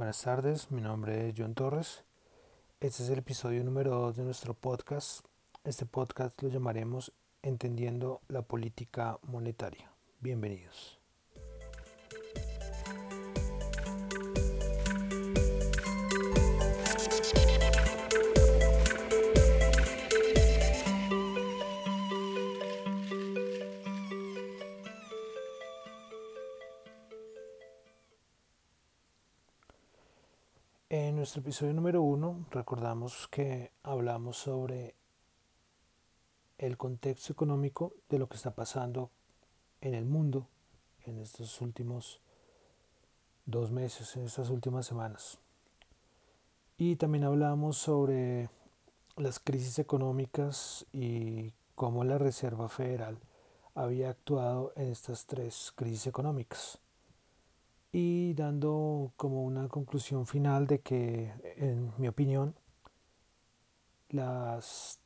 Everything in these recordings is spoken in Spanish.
Buenas tardes, mi nombre es John Torres. Este es el episodio número 2 de nuestro podcast. Este podcast lo llamaremos Entendiendo la Política Monetaria. Bienvenidos. En nuestro episodio número uno recordamos que hablamos sobre el contexto económico de lo que está pasando en el mundo en estos últimos dos meses, en estas últimas semanas. Y también hablamos sobre las crisis económicas y cómo la Reserva Federal había actuado en estas tres crisis económicas y dando como una conclusión final de que, en mi opinión, las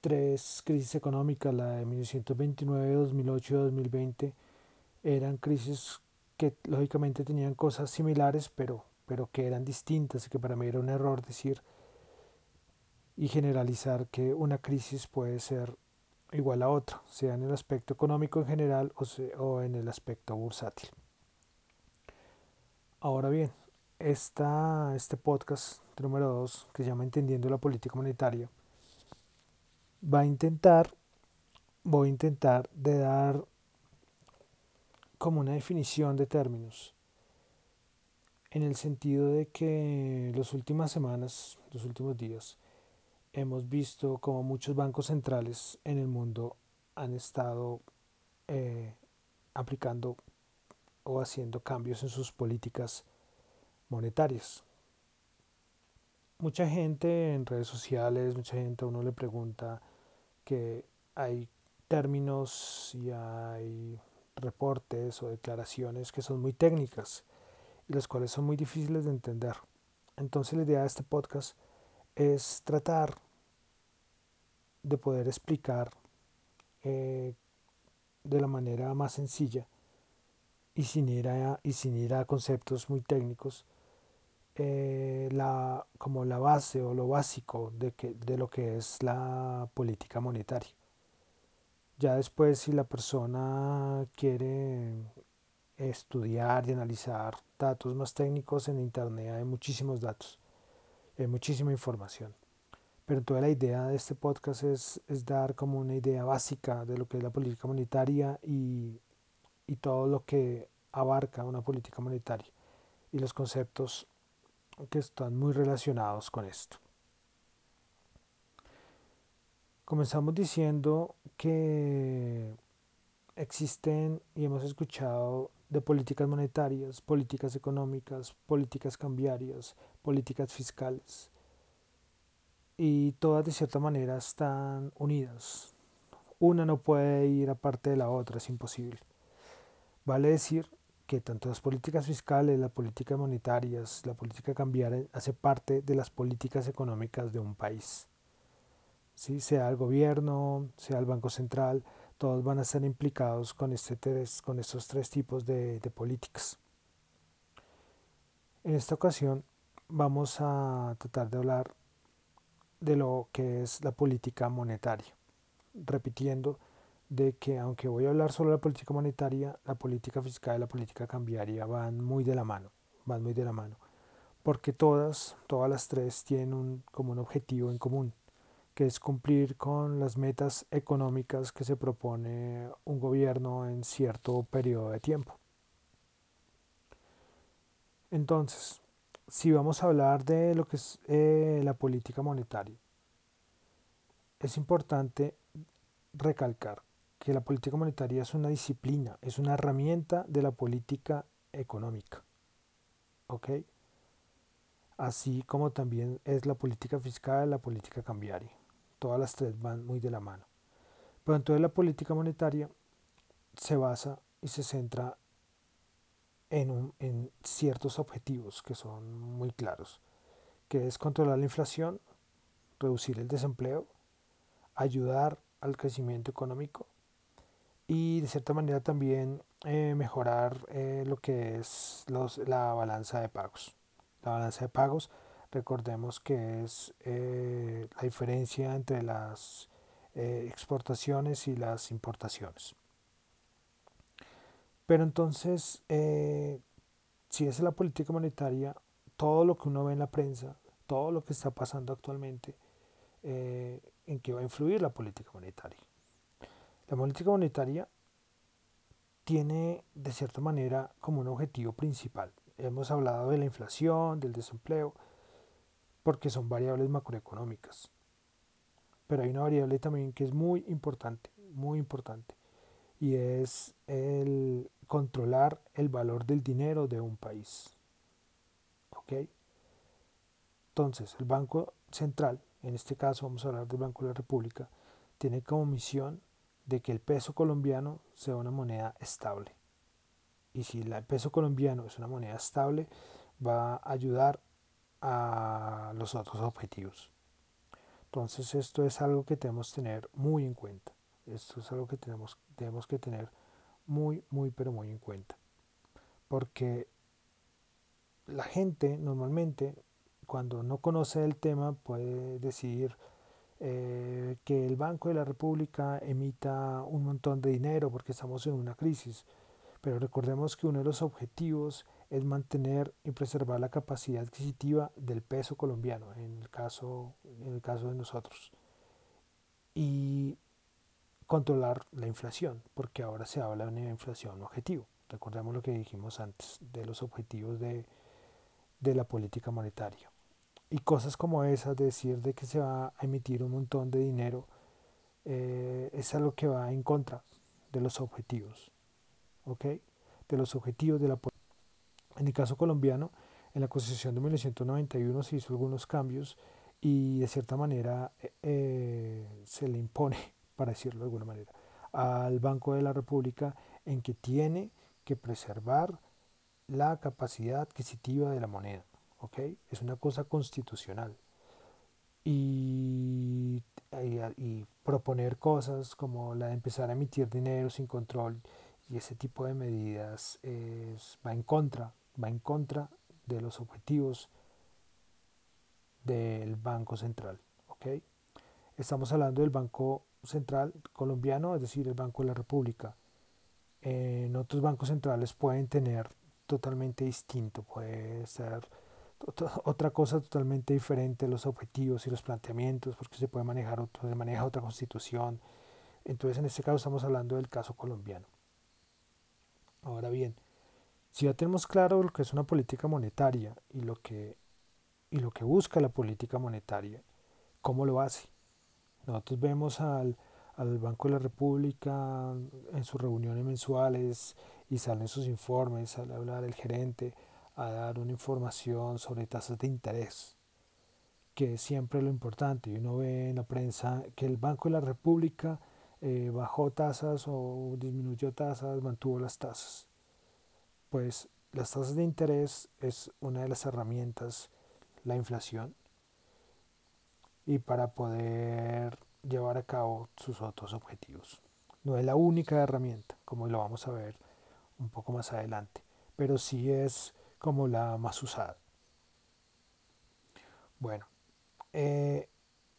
tres crisis económicas, la de 1929, 2008 y 2020, eran crisis que lógicamente tenían cosas similares, pero, pero que eran distintas y que para mí era un error decir y generalizar que una crisis puede ser igual a otra, sea en el aspecto económico en general o, o en el aspecto bursátil. Ahora bien, esta, este podcast número 2, que se llama Entendiendo la Política Monetaria, va a intentar, voy a intentar de dar como una definición de términos, en el sentido de que las últimas semanas, los últimos días, hemos visto como muchos bancos centrales en el mundo han estado eh, aplicando o haciendo cambios en sus políticas monetarias. Mucha gente en redes sociales, mucha gente a uno le pregunta que hay términos y hay reportes o declaraciones que son muy técnicas y las cuales son muy difíciles de entender. Entonces la idea de este podcast es tratar de poder explicar eh, de la manera más sencilla y sin ir a, y sin ir a conceptos muy técnicos, eh, la, como la base o lo básico de, que, de lo que es la política monetaria. Ya después si la persona quiere estudiar y analizar datos más técnicos en Internet hay muchísimos datos, hay muchísima información. Pero toda la idea de este podcast es, es dar como una idea básica de lo que es la política monetaria y y todo lo que abarca una política monetaria y los conceptos que están muy relacionados con esto. Comenzamos diciendo que existen y hemos escuchado de políticas monetarias, políticas económicas, políticas cambiarias, políticas fiscales. Y todas de cierta manera están unidas. Una no puede ir aparte de la otra, es imposible. Vale decir que tanto las políticas fiscales, las políticas monetarias, la política cambiaria hace parte de las políticas económicas de un país. ¿Sí? Sea el gobierno, sea el Banco Central, todos van a estar implicados con, este tres, con estos tres tipos de, de políticas. En esta ocasión vamos a tratar de hablar de lo que es la política monetaria, repitiendo de que aunque voy a hablar solo de la política monetaria, la política fiscal y la política cambiaria van muy de la mano, van muy de la mano, porque todas, todas las tres tienen un, como un objetivo en común, que es cumplir con las metas económicas que se propone un gobierno en cierto periodo de tiempo. Entonces, si vamos a hablar de lo que es eh, la política monetaria, es importante recalcar que la política monetaria es una disciplina, es una herramienta de la política económica. ¿Ok? así como también es la política fiscal la política cambiaria. Todas las tres van muy de la mano. Pero entonces la política monetaria se basa y se centra en, en ciertos objetivos que son muy claros, que es controlar la inflación, reducir el desempleo, ayudar al crecimiento económico y de cierta manera también eh, mejorar eh, lo que es los, la balanza de pagos. La balanza de pagos, recordemos que es eh, la diferencia entre las exportaciones y las importaciones. Pero entonces, si es la política monetaria, todo lo que uno ve en la prensa, todo lo que está pasando actualmente, en qué va a influir la política monetaria. La política monetaria tiene de cierta manera como un objetivo principal Hemos hablado de la inflación, del desempleo, porque son variables macroeconómicas. Pero hay una variable también que es muy importante, muy importante, y es el controlar el valor del dinero de un país. ¿Ok? Entonces, el Banco Central, en este caso vamos a hablar del Banco de la República, tiene como misión de que el peso colombiano sea una moneda estable y si el peso colombiano es una moneda estable, va a ayudar a los otros objetivos. Entonces esto es algo que tenemos que tener muy en cuenta. Esto es algo que tenemos, tenemos que tener muy, muy, pero muy en cuenta. Porque la gente normalmente, cuando no conoce el tema, puede decir eh, que el Banco de la República emita un montón de dinero porque estamos en una crisis. Pero recordemos que uno de los objetivos es mantener y preservar la capacidad adquisitiva del peso colombiano, en el caso, en el caso de nosotros. Y controlar la inflación, porque ahora se habla de una inflación objetivo. Recordemos lo que dijimos antes de los objetivos de, de la política monetaria. Y cosas como esas, de decir de que se va a emitir un montón de dinero, eh, es algo que va en contra de los objetivos de los objetivos de la En el caso colombiano, en la Constitución de 1991 se hizo algunos cambios y de cierta manera eh, se le impone, para decirlo de alguna manera, al Banco de la República en que tiene que preservar la capacidad adquisitiva de la moneda. Es una cosa constitucional. Y, y, proponer cosas como la de empezar a emitir dinero sin control y ese tipo de medidas va en contra, va en contra de los objetivos del Banco Central. ¿okay? Estamos hablando del Banco Central colombiano, es decir, el Banco de la República. En otros bancos centrales pueden tener totalmente distinto, puede ser otra cosa totalmente diferente los objetivos y los planteamientos, porque se puede manejar otro, se maneja otra constitución. Entonces, en este caso estamos hablando del caso colombiano. Ahora bien, si ya tenemos claro lo que es una política monetaria y lo que, y lo que busca la política monetaria, ¿cómo lo hace? Nosotros vemos al, al Banco de la República en sus reuniones mensuales y salen sus informes, al hablar el gerente, a dar una información sobre tasas de interés, que es siempre lo importante. Y uno ve en la prensa que el Banco de la República eh, bajó tasas o disminuyó tasas, mantuvo las tasas. Pues las tasas de interés es una de las herramientas, la inflación, y para poder llevar a cabo sus otros objetivos. No es la única herramienta, como lo vamos a ver un poco más adelante, pero sí es como la más usada. Bueno, eh,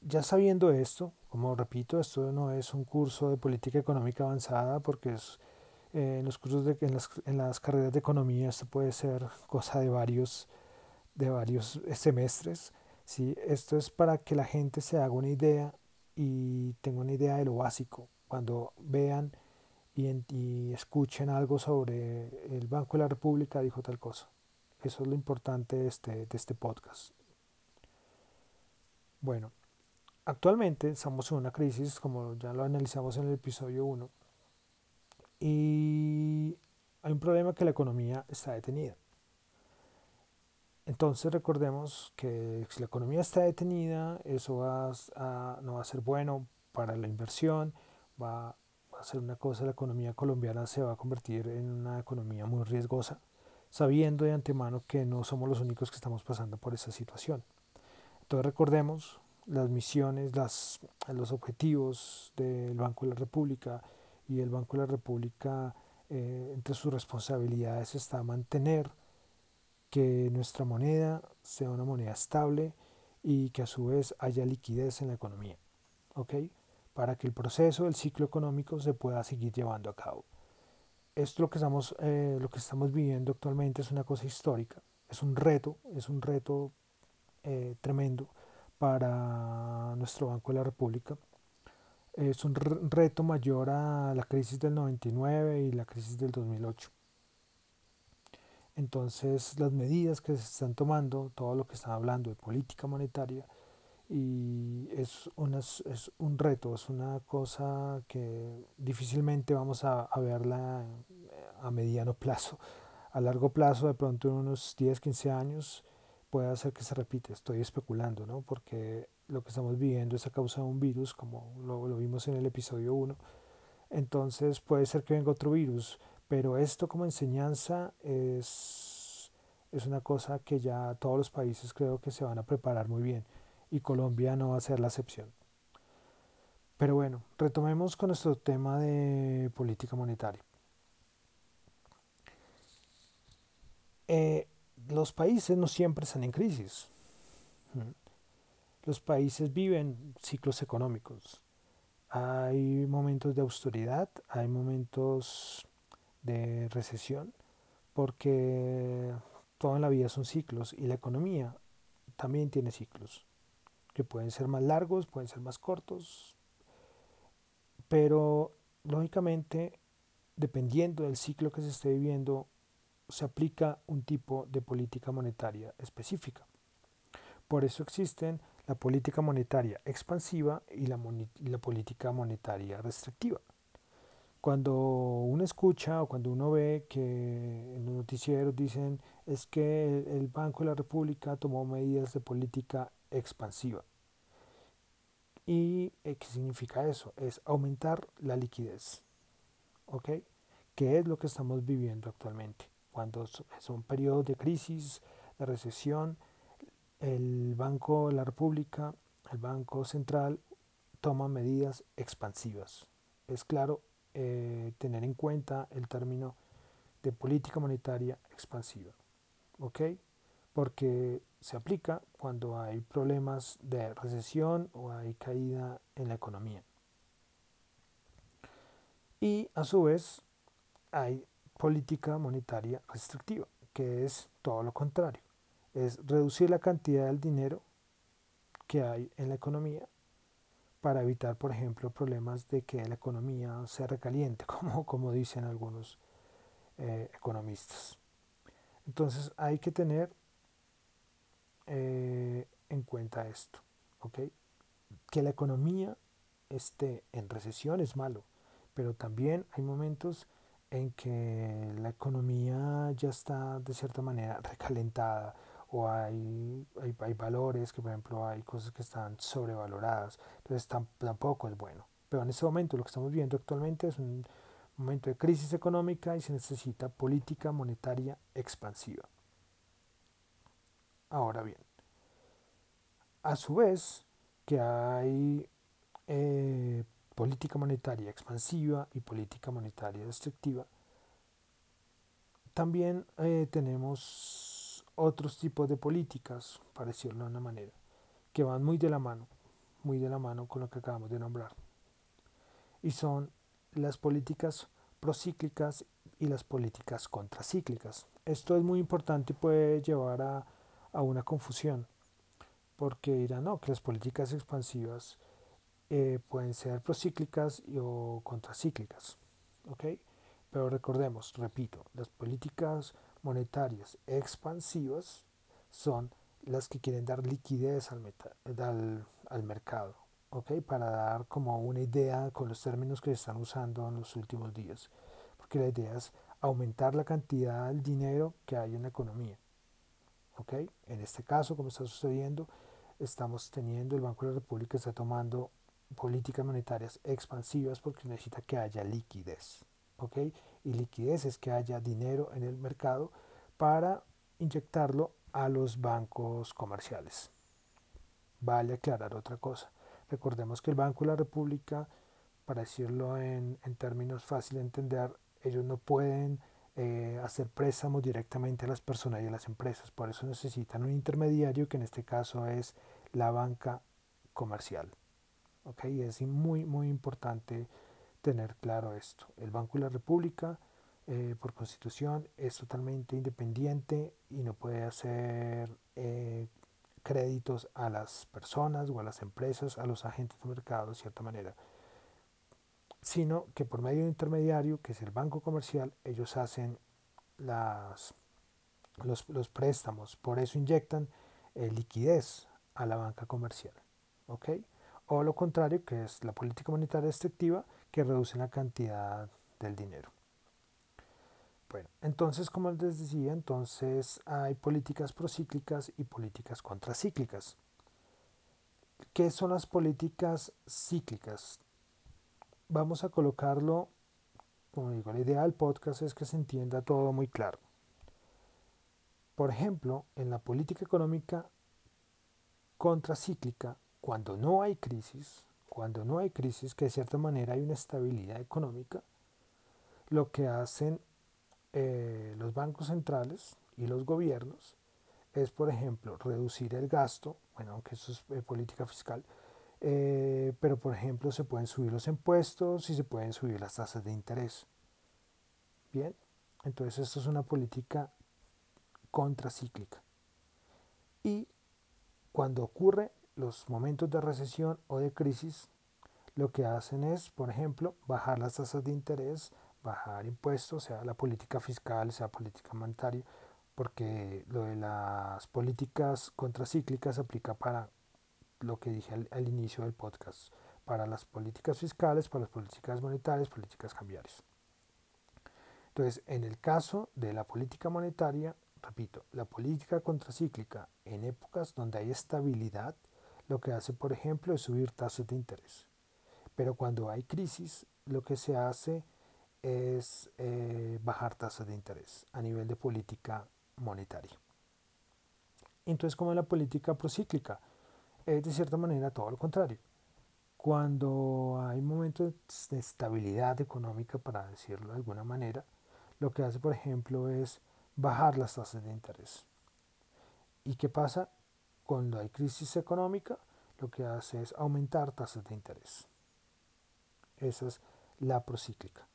ya sabiendo esto, como repito, esto no es un curso de política económica avanzada porque es, eh, en los cursos de, en las, en las, carreras de economía esto puede ser cosa de varios, de varios semestres. ¿sí? Esto es para que la gente se haga una idea y tenga una idea de lo básico. Cuando vean y, y escuchen algo sobre el Banco de la República dijo tal cosa. Eso es lo importante de este, de este podcast. Bueno, Actualmente estamos en una crisis, como ya lo analizamos en el episodio 1, y hay un problema que la economía está detenida. Entonces recordemos que si la economía está detenida, eso va a, no va a ser bueno para la inversión, va, a ser una cosa, la economía colombiana se va a convertir en una economía muy riesgosa, sabiendo de antemano que no somos los únicos que estamos pasando por esa situación. Entonces recordemos las misiones, los objetivos del Banco de la República y el Banco de la República eh, entre sus responsabilidades está mantener que nuestra moneda sea una moneda estable y que a su vez haya liquidez en la economía. Para que el proceso del ciclo económico se pueda seguir llevando a cabo. Esto lo que estamos, eh, lo que estamos viviendo actualmente es una cosa histórica, es un reto, es un reto eh, tremendo para nuestro Banco de la República. Es un reto mayor a la crisis del 99 y la crisis del 2008. Entonces las medidas que se están tomando, todo lo que están hablando de política monetaria, y es, es un reto, es una cosa que difícilmente vamos a, a verla a mediano plazo. A largo plazo, de pronto en unos 10, 15 años, puede hacer que se repite. Estoy especulando, ¿no? Porque lo que estamos viviendo es a causa de un virus, como lo, lo vimos en el episodio 1. Entonces puede ser que venga otro virus, pero esto como enseñanza es, es una cosa que ya todos los países creo que se van a preparar muy bien y Colombia no va a ser la excepción. Pero bueno, retomemos con nuestro tema de política monetaria. Eh, los países no siempre están en crisis. Los países viven ciclos económicos. Hay momentos de austeridad, hay momentos de recesión, porque toda la vida son ciclos y la economía también tiene ciclos, que pueden ser más largos, pueden ser más cortos, pero lógicamente, dependiendo del ciclo que se esté viviendo, se aplica un tipo de política monetaria específica. Por eso existen la política monetaria expansiva y la, la, política monetaria restrictiva. Cuando uno escucha o cuando uno ve que en los noticieros dicen es que el Banco de la República tomó medidas de política expansiva. ¿Y eh, qué significa eso? Es aumentar la liquidez. ¿Ok? ¿Qué es lo que estamos viviendo actualmente? Cuando son periodos de crisis, de recesión, el Banco de la República, el Banco Central, toma medidas expansivas. Es claro eh, tener en cuenta el término de política monetaria expansiva. ¿Ok? Porque se aplica cuando hay problemas de recesión o hay caída en la economía. Y a su vez hay política monetaria restrictiva, que es todo lo contrario. Es reducir la cantidad del dinero que hay en la economía para evitar, por ejemplo, problemas de que la economía se recaliente, como, como dicen algunos eh, economistas. Entonces hay que tener eh, en cuenta esto, Que la economía esté en recesión es malo, pero también hay momentos en que la economía ya está de cierta manera recalentada o hay, hay, valores que por ejemplo hay cosas que están sobrevaloradas, entonces tampoco es bueno. Pero en este momento lo que estamos viendo actualmente es un momento de crisis económica y se necesita política monetaria expansiva. Ahora bien, a su vez que hay eh, política monetaria expansiva y política monetaria restrictiva, también eh, tenemos otros tipos de políticas, para decirlo de una manera, que van muy de la mano, muy de la mano con lo que acabamos de nombrar. Y son las políticas procíclicas y las políticas contracíclicas. Esto es muy importante y puede llevar a, a una confusión, porque dirán, no, que las políticas expansivas eh, pueden ser procíclicas o contracíclicas. ¿ok? Pero recordemos, repito, las políticas monetarias expansivas son las que quieren dar liquidez al, al, al mercado, ¿ok? Para dar como una idea con los términos que se están usando en los últimos días. Porque la idea es aumentar la cantidad del dinero que hay en la economía. ¿Ok? En este caso, como está sucediendo, estamos teniendo, el Banco de la República está tomando políticas monetarias expansivas porque necesita que haya liquidez, ¿ok? Y liquidez es que haya dinero en el mercado para inyectarlo a los bancos comerciales. Vale aclarar otra cosa. Recordemos que el Banco de la República, para decirlo en, en términos fáciles de entender, ellos no pueden eh, hacer préstamos directamente a las personas y a las empresas. Por eso necesitan un intermediario que en este caso es la banca comercial. ¿Okay? Es muy, muy importante tener claro esto. El Banco de la República, eh, por constitución, es totalmente independiente y no puede hacer eh, créditos a las personas o a las empresas, a los agentes de mercado de cierta manera sino que por medio de un intermediario, que es el banco comercial, ellos hacen las, los, los préstamos, por eso inyectan eh, liquidez a la banca comercial. O lo contrario, que es la política monetaria restrictiva, que reduce la cantidad del dinero. Bueno, entonces, como les decía, entonces hay políticas procíclicas y políticas contracíclicas. ¿Qué son las políticas cíclicas? Vamos a colocarlo, como digo, la idea del podcast es que se entienda todo muy claro. Por ejemplo, en la política económica contracíclica, cuando no hay crisis, cuando no hay crisis, que de cierta manera hay una estabilidad económica, lo que hacen eh, los bancos centrales y los gobiernos es, por ejemplo, reducir el gasto, bueno, aunque eso es eh, política fiscal, eh, pero por ejemplo se pueden subir los impuestos y se pueden subir las tasas de interés. Bien, entonces esto es una política contracíclica. Y cuando ocurre los momentos de recesión o de crisis, lo que hacen es, por ejemplo, bajar las tasas de interés, bajar impuestos, sea la política fiscal, sea política monetaria, porque lo de las políticas contracíclicas aplica para lo que dije al, inicio del podcast, para las políticas fiscales, para las políticas monetarias, políticas cambiarias. Entonces, en el caso de la política monetaria, repito, la política contracíclica en épocas donde hay estabilidad, lo que hace, por ejemplo, es subir tasas de interés. Pero cuando hay crisis, lo que se hace es eh, bajar tasas de interés a nivel de política monetaria. Entonces, como la política procíclica, es de cierta manera todo lo contrario. Cuando hay momentos de estabilidad económica, para decirlo de alguna manera, lo que hace, por ejemplo, es bajar las tasas de interés. ¿Y qué pasa? Cuando hay crisis económica, lo que hace es aumentar tasas de interés. Esa es la procíclica.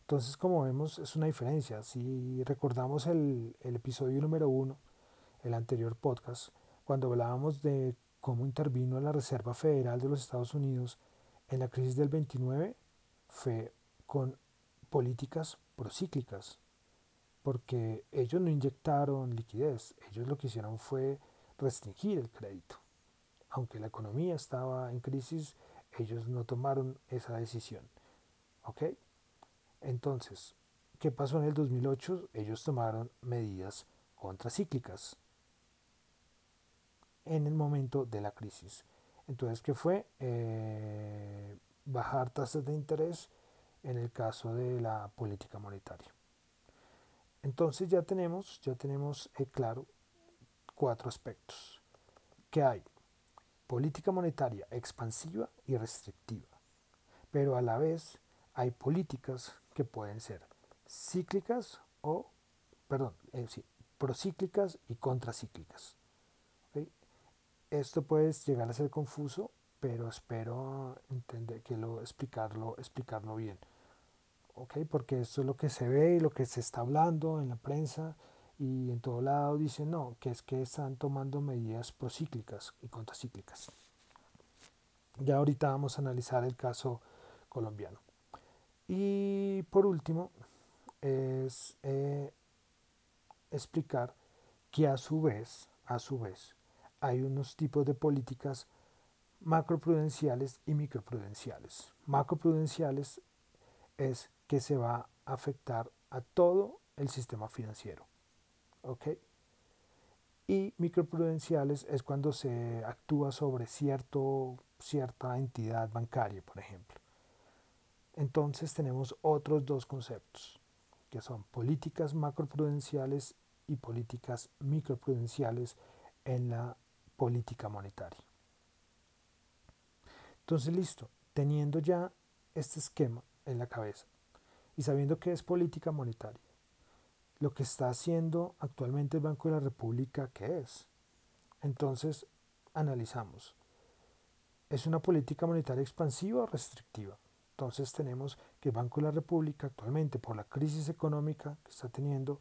Entonces, como vemos, es una diferencia. Si recordamos el, el episodio número uno, el anterior podcast, cuando hablábamos de cómo intervino la Reserva Federal de los Estados Unidos en la crisis del 29 fue con políticas procíclicas, porque ellos no inyectaron liquidez, ellos lo que hicieron fue restringir el crédito. Aunque la economía estaba en crisis, ellos no tomaron esa decisión. ¿Ok? Entonces, ¿qué pasó en el 2008? Ellos tomaron medidas contracíclicas en el momento de la crisis. Entonces, ¿qué fue? Eh, bajar tasas de interés en el caso de la política monetaria. Entonces ya tenemos, ya tenemos eh, claro cuatro aspectos. que hay? Política monetaria expansiva y restrictiva. Pero a la vez hay políticas que pueden ser cíclicas o, perdón, eh, procíclicas y contracíclicas. Esto puede llegar a ser confuso, pero espero entender que lo explicarlo, explicarlo bien. ¿ok? Porque esto es lo que se ve y lo que se está hablando en la prensa y en todo lado dicen no, que es que están tomando medidas procíclicas y contracíclicas. Ya ahorita vamos a analizar el caso colombiano. Y por último, es eh, explicar que a su vez, a su vez, hay unos tipos de políticas macroprudenciales y microprudenciales. Macroprudenciales es que se va a afectar a todo el sistema financiero. ¿Ok? Y microprudenciales es cuando se actúa sobre cierto, cierta entidad bancaria, por ejemplo. Entonces tenemos otros dos conceptos, que son políticas macroprudenciales y políticas microprudenciales en la política monetaria. Entonces, listo, teniendo ya este esquema en la cabeza y sabiendo que es política monetaria, lo que está haciendo actualmente el Banco de la República, ¿qué es? Entonces, analizamos. ¿Es una política monetaria expansiva o restrictiva? Entonces tenemos que el Banco de la República actualmente, por la crisis económica que está teniendo,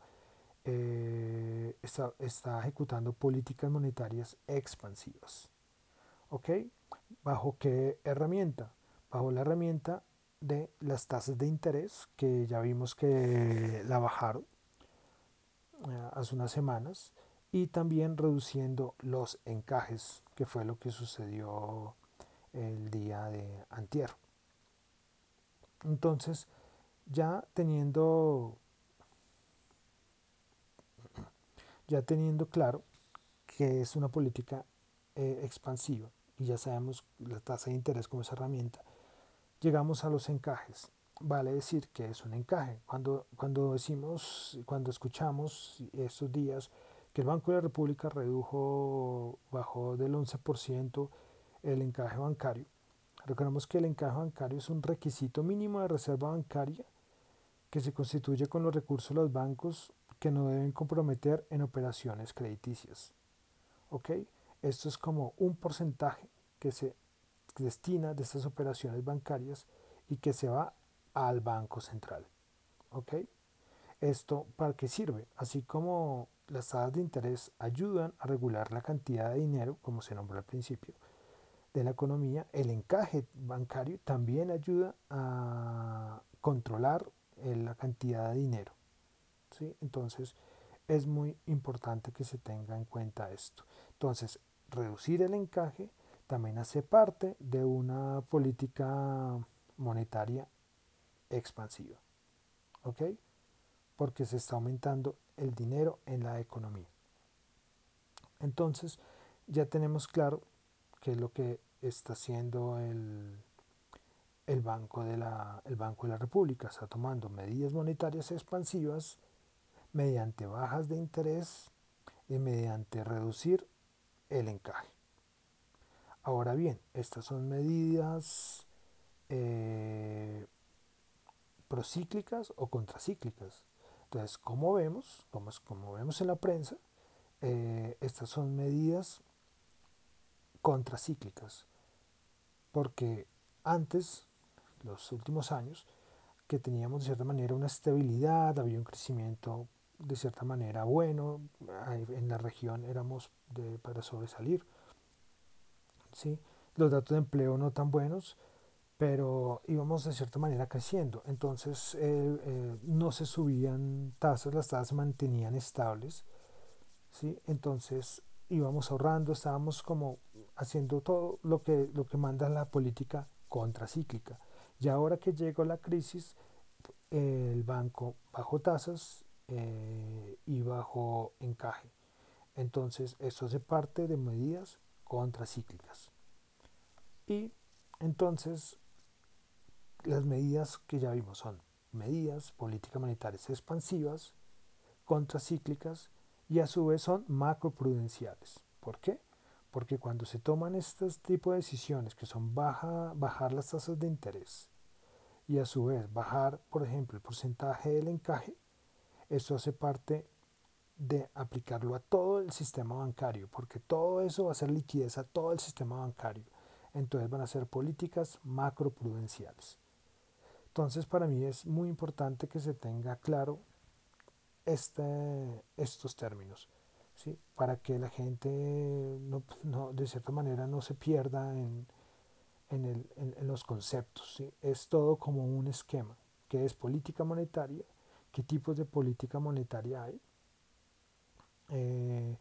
eh, está, está, ejecutando políticas monetarias expansivas. ¿Ok? ¿Bajo qué herramienta? Bajo la herramienta de las tasas de interés, que ya vimos que la bajaron eh, hace unas semanas, y también reduciendo los encajes, que fue lo que sucedió el día de antier. Entonces, ya teniendo ya teniendo claro que es una política eh, expansiva y ya sabemos la tasa de interés como esa herramienta, llegamos a los encajes. Vale decir que es un encaje. Cuando, cuando decimos, cuando escuchamos estos días que el Banco de la República redujo, bajó del 11% el encaje bancario, recordemos que el encaje bancario es un requisito mínimo de reserva bancaria que se constituye con los recursos de los bancos que no deben comprometer en operaciones crediticias. ¿Ok? Esto es como un porcentaje que se destina de estas operaciones bancarias y que se va al Banco Central. ¿Ok? ¿Esto para qué sirve? Así como las tasas de interés ayudan a regular la cantidad de dinero, como se nombró al principio, de la economía, el encaje bancario también ayuda a controlar eh, la cantidad de dinero. ¿Sí? Entonces, es muy importante que se tenga en cuenta esto. Entonces, reducir el encaje también hace parte de una política monetaria expansiva. ¿Ok? Porque se está aumentando el dinero en la economía. Entonces, ya tenemos claro qué es lo que está haciendo el, el, Banco de la, el Banco de la República. Está tomando medidas monetarias expansivas mediante bajas de interés y mediante reducir el encaje. Ahora bien, estas son medidas eh, procíclicas o contracíclicas. Entonces, como vemos, como, como vemos en la prensa, eh, estas son medidas contracíclicas. Porque antes, los últimos años, que teníamos de cierta manera una estabilidad, había un crecimiento de cierta manera bueno, en la región éramos de, para sobresalir ¿sí? Los datos de empleo no tan buenos, pero íbamos de cierta manera creciendo. Entonces eh, eh, no se subían tasas, las tasas se mantenían estables. ¿sí? Entonces íbamos ahorrando, estábamos como haciendo todo lo que, lo que manda la política contracíclica. Y ahora que llegó la crisis, el banco bajó tasas eh, y bajó encaje. Entonces, esto hace parte de medidas contracíclicas. Y entonces las medidas que ya vimos son medidas políticas monetarias expansivas, contracíclicas y a su vez son macroprudenciales. ¿Por qué? Porque cuando se toman estos tipos de decisiones que son baja, bajar las tasas de interés y a su vez bajar, por ejemplo, el porcentaje del encaje, esto hace parte de aplicarlo a todo el sistema bancario, porque todo eso va a ser liquidez a todo el sistema bancario. Entonces van a ser políticas macroprudenciales. Entonces para mí es muy importante que se tenga claro este, estos términos, ¿sí? para que la gente no, de cierta manera no se pierda en, en, los conceptos. ¿sí? Es todo como un esquema, que es política monetaria, qué tipos de política monetaria hay, eh,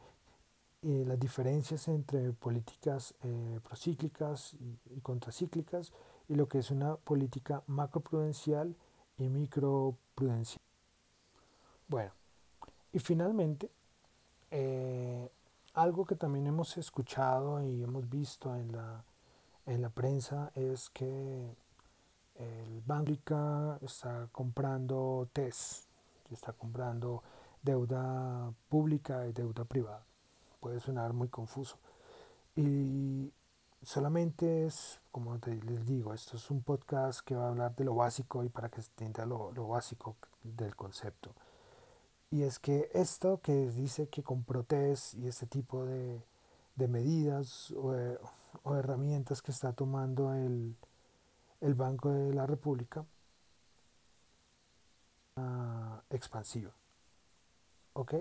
las diferencias entre políticas eh, procíclicas y, contracíclicas y lo que es una política macroprudencial y microprudencial. Bueno, y finalmente, eh, algo que también hemos escuchado y hemos visto en la, en la prensa es que el Banco está comprando TES, está comprando deuda pública y deuda privada. Puede sonar muy confuso. Y solamente es, como les digo, esto es un podcast que va a hablar de lo básico y para que se entienda lo, lo básico del concepto. Y es que esto que dice que con PROTES y este tipo de, de medidas o, o, herramientas que está tomando el, el Banco de la República uh, expansiva. ¿Ok?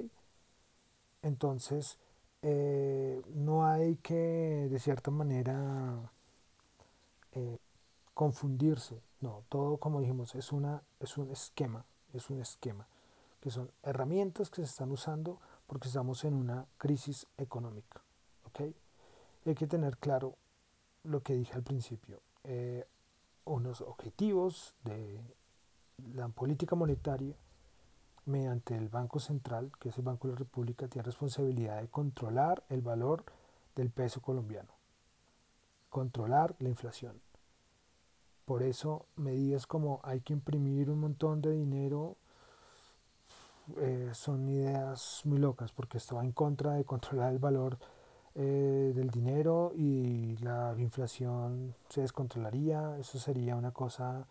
Entonces, eh, no hay que, de cierta manera, eh, confundirse. No, todo, como dijimos, es, una, es un esquema, es un esquema que son herramientas que se están usando porque estamos en una crisis económica. ¿okay? hay que tener claro lo que dije al principio, eh, unos objetivos de la política monetaria mediante el Banco Central, que es el Banco de la República, tiene responsabilidad de controlar el valor del peso colombiano, controlar la inflación. Por eso medidas como hay que imprimir un montón de dinero eh, son ideas muy locas porque esto va en contra de controlar el valor eh, del dinero y la inflación se descontrolaría. Eso sería una cosa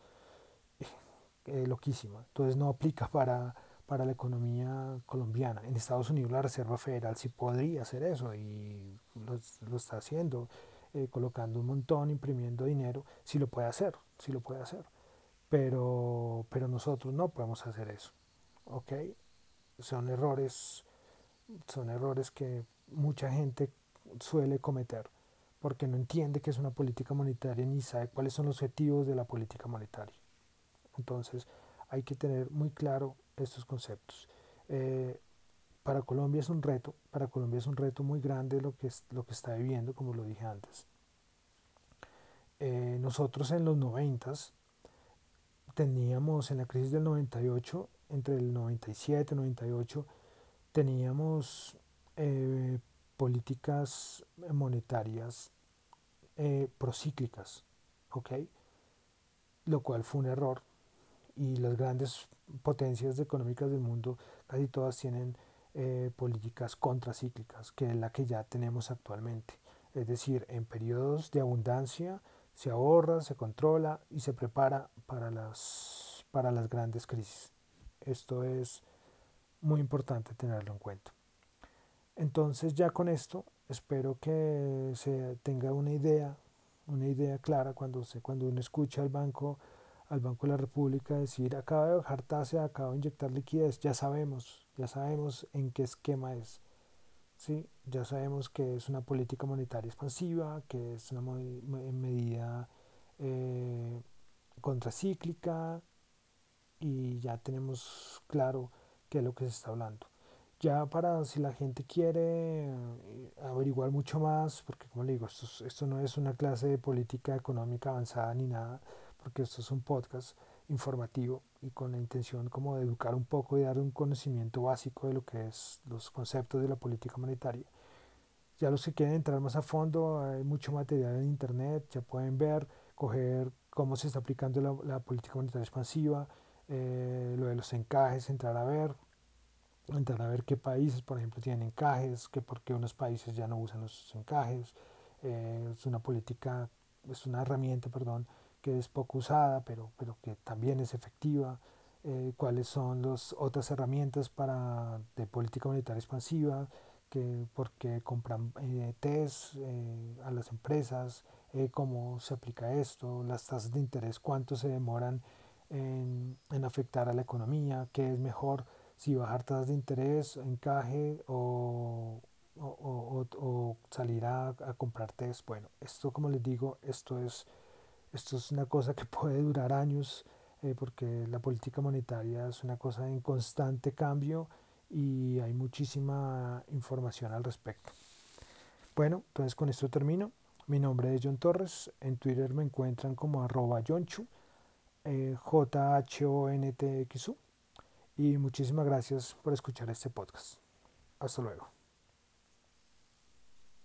eh, loquísima. Entonces no aplica para, para la economía colombiana. En Estados Unidos la Reserva Federal sí podría hacer eso y lo, lo está haciendo, colocando un montón, imprimiendo dinero. Sí lo puede hacer, sí lo puede hacer. Pero, pero nosotros no podemos hacer eso. ¿ok? son errores, son errores que mucha gente suele cometer porque no entiende que es una política monetaria ni sabe cuáles son los objetivos de la política monetaria. Entonces hay que tener muy claro estos conceptos. Eh, para Colombia es un reto, para Colombia es un reto muy grande lo que, es, lo que está viviendo, como lo dije antes. Eh, nosotros en los 90 teníamos en la crisis del 98 entre el 97 y 98 teníamos eh, políticas monetarias eh, procíclicas, ¿ok? Lo cual fue un error y las grandes potencias económicas del mundo casi todas tienen eh, políticas contracíclicas, que es la que ya tenemos actualmente. Es decir, en periodos de abundancia se ahorra, se controla y se prepara para las, para las grandes crisis. Esto es muy importante tenerlo en cuenta. Entonces ya con esto espero que se tenga una idea, una idea clara cuando, se, cuando uno escucha al banco, al Banco de la República decir acaba de bajar tasa, acaba de inyectar liquidez, ya sabemos, ya sabemos en qué esquema es. ¿sí? Ya sabemos que es una política monetaria expansiva, que es una medida eh, contracíclica, y ya tenemos claro qué es lo que se está hablando. Ya para si la gente quiere eh, averiguar mucho más, porque como le digo, esto, esto no es una clase de política económica avanzada ni nada, porque esto es un podcast informativo y con la intención como de educar un poco y dar un conocimiento básico de lo que es los conceptos de la política monetaria. Ya los que quieren entrar más a fondo, hay mucho material en internet, ya pueden ver, coger cómo se está aplicando la, la política monetaria expansiva, eh, lo de los encajes, entrar a ver, entrar a ver qué países, por ejemplo, tienen encajes, que por qué unos países ya no usan los encajes. Eh, es una política, es una herramienta, perdón, que es poco usada, pero, pero que también es efectiva. Eh, cuáles son las otras herramientas para, de política monetaria expansiva, que por qué compran TES a las empresas, cómo se aplica esto, las tasas de interés, cuánto se demoran en, afectar a la economía, qué es mejor si bajar tasas de interés, encaje o, o, salir a, comprar test. Bueno, esto como les digo, esto es, esto es una cosa que puede durar años eh, porque la política monetaria es una cosa en constante cambio y hay muchísima información al respecto. Bueno, entonces con esto termino. Mi nombre es John Torres. En Twitter me encuentran como arroba Jonchu eh, J-H-O-N-T-X-U. Y muchísimas gracias por escuchar este podcast. Hasta luego.